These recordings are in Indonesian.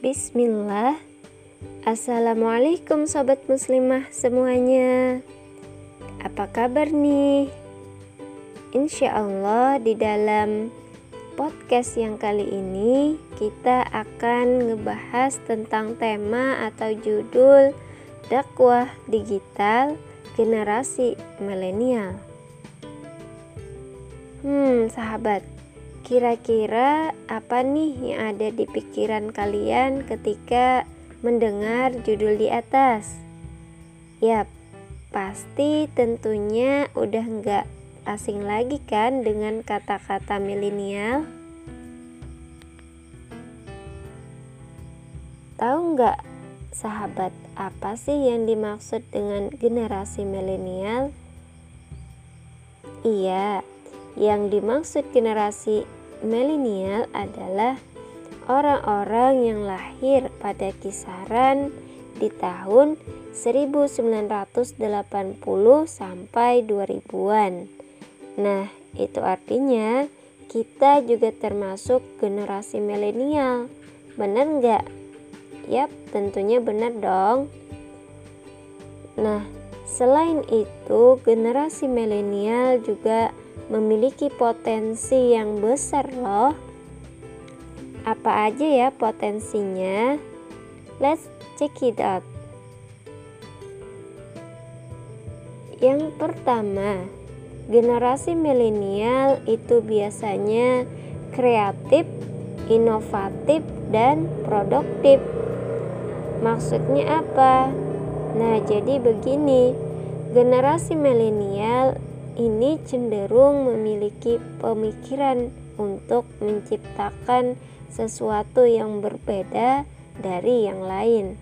Bismillah Assalamualaikum sobat muslimah semuanya Apa kabar nih? Insya Allah di dalam podcast yang kali ini kita akan ngebahas tentang tema atau judul dakwah digital generasi milenial. Hmm, sahabat, Kira-kira apa nih yang ada di pikiran kalian ketika mendengar judul di atas? Yap, pasti tentunya udah nggak asing lagi kan dengan kata-kata milenial? Tahu nggak sahabat apa sih yang dimaksud dengan generasi milenial? Iya, yang dimaksud generasi milenial adalah orang-orang yang lahir pada kisaran di tahun 1980 sampai 2000-an. Nah, itu artinya kita juga termasuk generasi milenial. Benar nggak? Yap, tentunya benar dong. Nah, selain itu, generasi milenial juga memiliki potensi yang besar loh. Apa aja ya potensinya? Let's check it out. Yang pertama, generasi milenial itu biasanya kreatif, inovatif, dan produktif. Maksudnya apa? Nah, jadi begini, generasi milenial ini cenderung memiliki pemikiran untuk menciptakan sesuatu yang berbeda dari yang lain,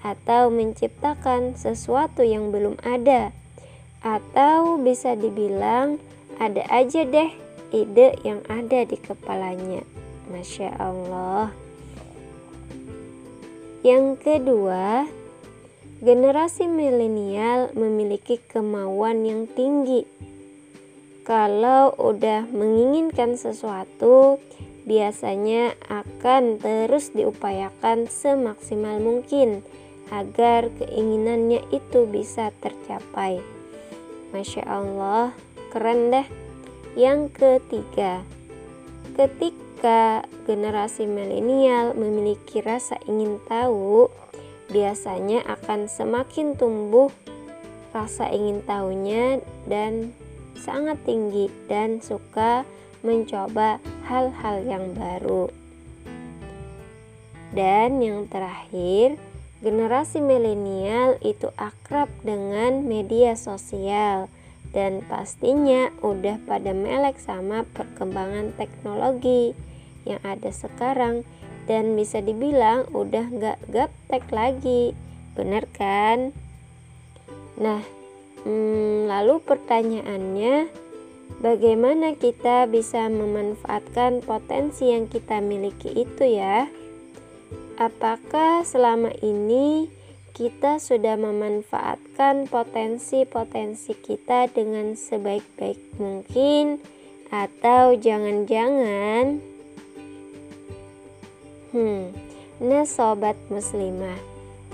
atau menciptakan sesuatu yang belum ada, atau bisa dibilang ada aja deh ide yang ada di kepalanya. Masya Allah. Yang kedua, generasi milenial memiliki kemauan yang tinggi kalau udah menginginkan sesuatu, biasanya akan terus diupayakan semaksimal mungkin agar keinginannya itu bisa tercapai. Masya Allah, keren deh. Yang ketiga, ketika generasi milenial memiliki rasa ingin tahu, biasanya akan semakin tumbuh rasa ingin tahunya dan sangat tinggi dan suka mencoba hal-hal yang baru. Dan yang terakhir, generasi milenial itu akrab dengan media sosial dan pastinya udah pada melek sama perkembangan teknologi yang ada sekarang dan bisa dibilang udah gak gaptek lagi. Bener kan? Nah, Hmm, lalu pertanyaannya, bagaimana kita bisa memanfaatkan potensi yang kita miliki itu ya? Apakah selama ini kita sudah memanfaatkan potensi-potensi kita dengan sebaik-baik mungkin atau jangan-jangan Hmm, nah sobat muslimah,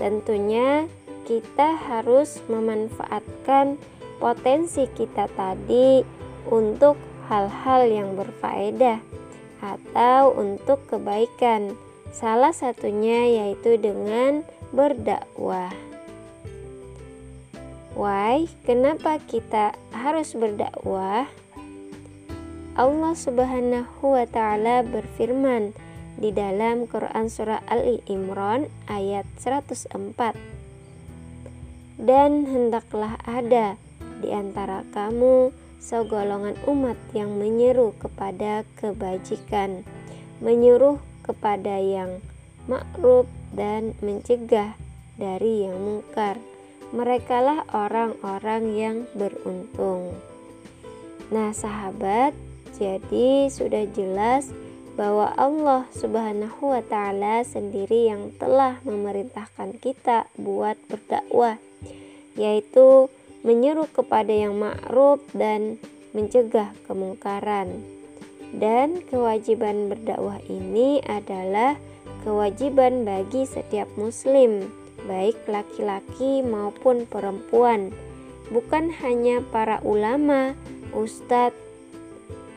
tentunya kita harus memanfaatkan potensi kita tadi untuk hal-hal yang berfaedah atau untuk kebaikan. Salah satunya yaitu dengan berdakwah. Why? Kenapa kita harus berdakwah? Allah Subhanahu wa taala berfirman di dalam Quran surah Ali Imran ayat 104 dan hendaklah ada di antara kamu segolongan umat yang menyeru kepada kebajikan, menyuruh kepada yang makruf dan mencegah dari yang mungkar. Merekalah orang-orang yang beruntung. Nah, sahabat, jadi sudah jelas bahwa Allah Subhanahu wa taala sendiri yang telah memerintahkan kita buat berdakwah yaitu menyeru kepada yang ma'ruf dan mencegah kemungkaran. Dan kewajiban berdakwah ini adalah kewajiban bagi setiap muslim, baik laki-laki maupun perempuan, bukan hanya para ulama, ustadz,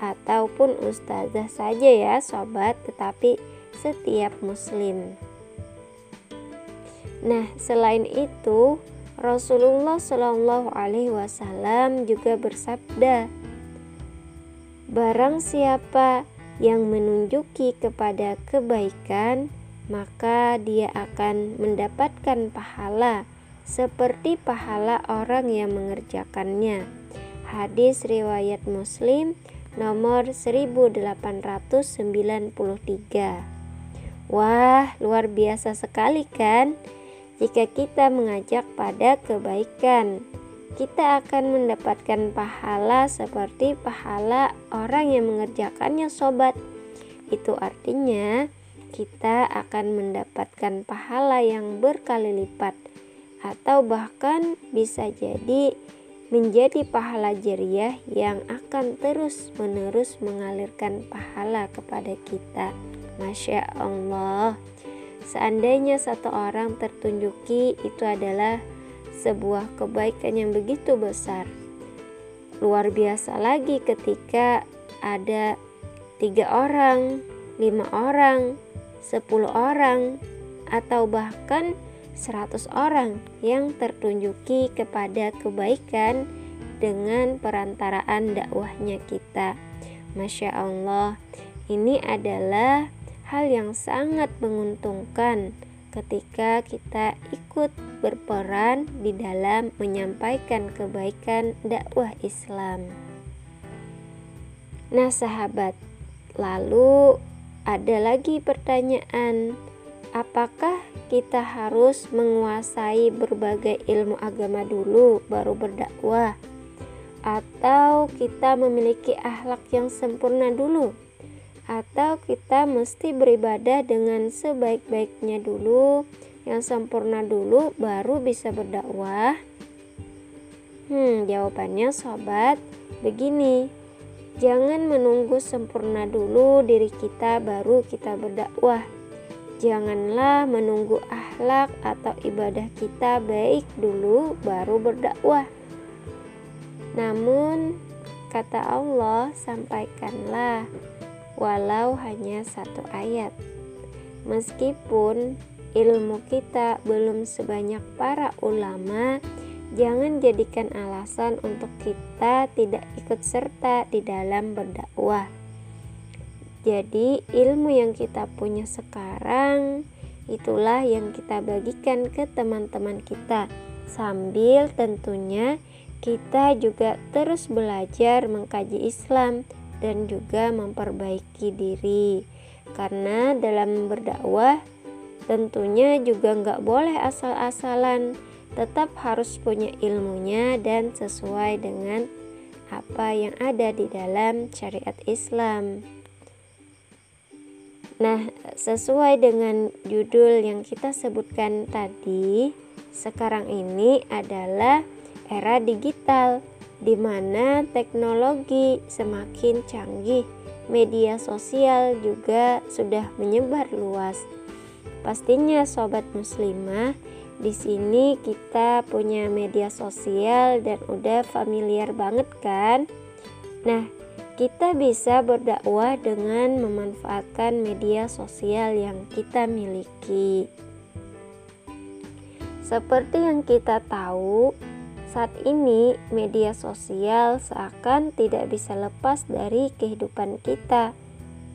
ataupun ustazah saja ya sobat, tetapi setiap muslim. Nah, selain itu, Rasulullah Shallallahu Alaihi Wasallam juga bersabda, "Barang siapa yang menunjuki kepada kebaikan, maka dia akan mendapatkan pahala seperti pahala orang yang mengerjakannya. Hadis riwayat Muslim nomor 1893. Wah, luar biasa sekali kan? Jika kita mengajak pada kebaikan, kita akan mendapatkan pahala seperti pahala orang yang mengerjakannya sobat. Itu artinya kita akan mendapatkan pahala yang berkali lipat atau bahkan bisa jadi menjadi pahala jariah yang akan terus menerus mengalirkan pahala kepada kita. Masya Allah. Seandainya satu orang tertunjuki itu adalah sebuah kebaikan yang begitu besar. Luar biasa lagi ketika ada tiga orang, lima orang, sepuluh orang, atau bahkan seratus orang yang tertunjuki kepada kebaikan dengan perantaraan dakwahnya kita. Masya Allah, ini adalah hal yang sangat menguntungkan ketika kita ikut berperan di dalam menyampaikan kebaikan dakwah Islam. Nah, sahabat, lalu ada lagi pertanyaan, apakah kita harus menguasai berbagai ilmu agama dulu baru berdakwah? Atau kita memiliki akhlak yang sempurna dulu? Atau kita mesti beribadah dengan sebaik-baiknya dulu, yang sempurna dulu baru bisa berdakwah? Hmm, jawabannya sobat, begini. Jangan menunggu sempurna dulu diri kita baru kita berdakwah. Janganlah menunggu akhlak atau ibadah kita baik dulu baru berdakwah. Namun, kata Allah, sampaikanlah walau hanya satu ayat. Meskipun ilmu kita belum sebanyak para ulama, jangan jadikan alasan untuk kita tidak ikut serta di dalam berdakwah. Jadi, ilmu yang kita punya sekarang itulah yang kita bagikan ke teman-teman kita, sambil tentunya kita juga terus belajar mengkaji Islam dan juga memperbaiki diri. Karena dalam berdakwah tentunya juga nggak boleh asal-asalan. Tetap harus punya ilmunya dan sesuai dengan apa yang ada di dalam syariat Islam. Nah, sesuai dengan judul yang kita sebutkan tadi, sekarang ini adalah era digital di mana teknologi semakin canggih, media sosial juga sudah menyebar luas. Pastinya sobat muslimah, di sini kita punya media sosial dan udah familiar banget kan? Nah, kita bisa berdakwah dengan memanfaatkan media sosial yang kita miliki. Seperti yang kita tahu, saat ini, media sosial seakan tidak bisa lepas dari kehidupan kita.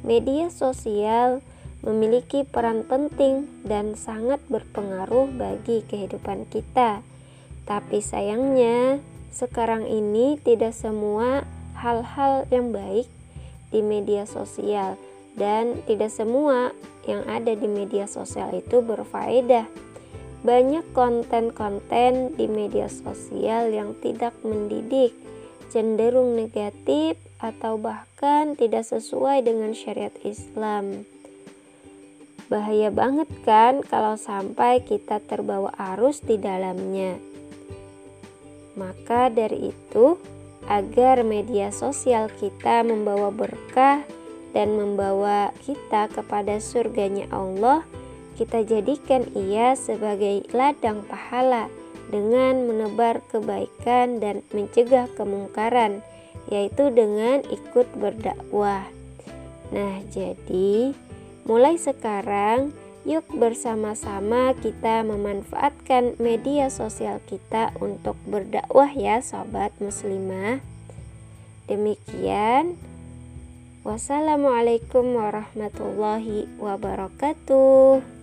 Media sosial memiliki peran penting dan sangat berpengaruh bagi kehidupan kita. Tapi sayangnya, sekarang ini tidak semua hal-hal yang baik di media sosial dan tidak semua yang ada di media sosial itu berfaedah banyak konten-konten di media sosial yang tidak mendidik, cenderung negatif, atau bahkan tidak sesuai dengan syariat Islam. Bahaya banget kan kalau sampai kita terbawa arus di dalamnya. Maka dari itu, agar media sosial kita membawa berkah dan membawa kita kepada surganya Allah, kita jadikan ia sebagai ladang pahala dengan menebar kebaikan dan mencegah kemungkaran, yaitu dengan ikut berdakwah. Nah, jadi mulai sekarang yuk bersama-sama kita memanfaatkan media sosial kita untuk berdakwah ya sobat muslimah. Demikian Wassalamualaikum warahmatullahi wabarakatuh.